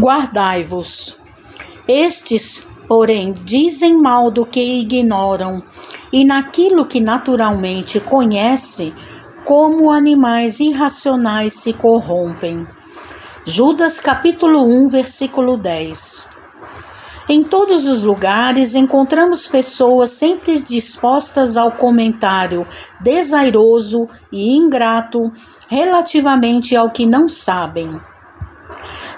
Guardai-vos. Estes, porém, dizem mal do que ignoram, e naquilo que naturalmente conhece, como animais irracionais se corrompem. Judas capítulo 1, versículo 10. Em todos os lugares encontramos pessoas sempre dispostas ao comentário desairoso e ingrato relativamente ao que não sabem.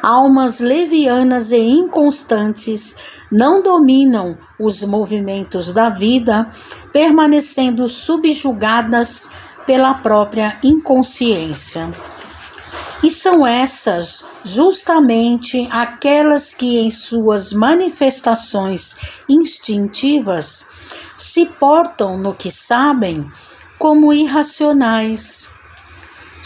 Almas levianas e inconstantes não dominam os movimentos da vida, permanecendo subjugadas pela própria inconsciência. E são essas justamente aquelas que, em suas manifestações instintivas, se portam no que sabem como irracionais.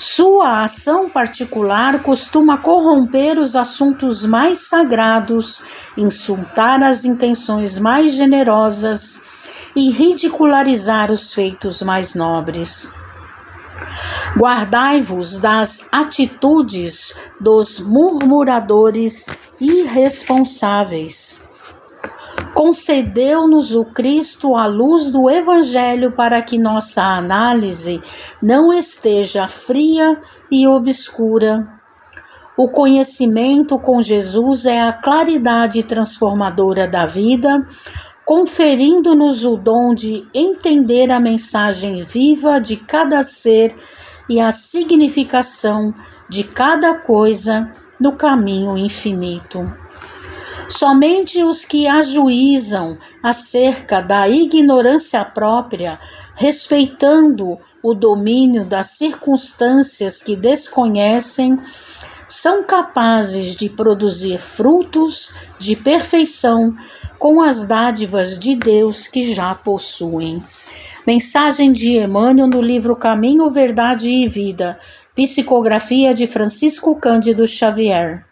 Sua ação particular costuma corromper os assuntos mais sagrados, insultar as intenções mais generosas e ridicularizar os feitos mais nobres. Guardai-vos das atitudes dos murmuradores irresponsáveis. Concedeu-nos o Cristo a luz do Evangelho para que nossa análise não esteja fria e obscura. O conhecimento com Jesus é a claridade transformadora da vida, conferindo-nos o dom de entender a mensagem viva de cada ser e a significação de cada coisa no caminho infinito. Somente os que ajuizam acerca da ignorância própria, respeitando o domínio das circunstâncias que desconhecem, são capazes de produzir frutos de perfeição com as dádivas de Deus que já possuem. Mensagem de Emmanuel no livro Caminho, Verdade e Vida. Psicografia de Francisco Cândido Xavier.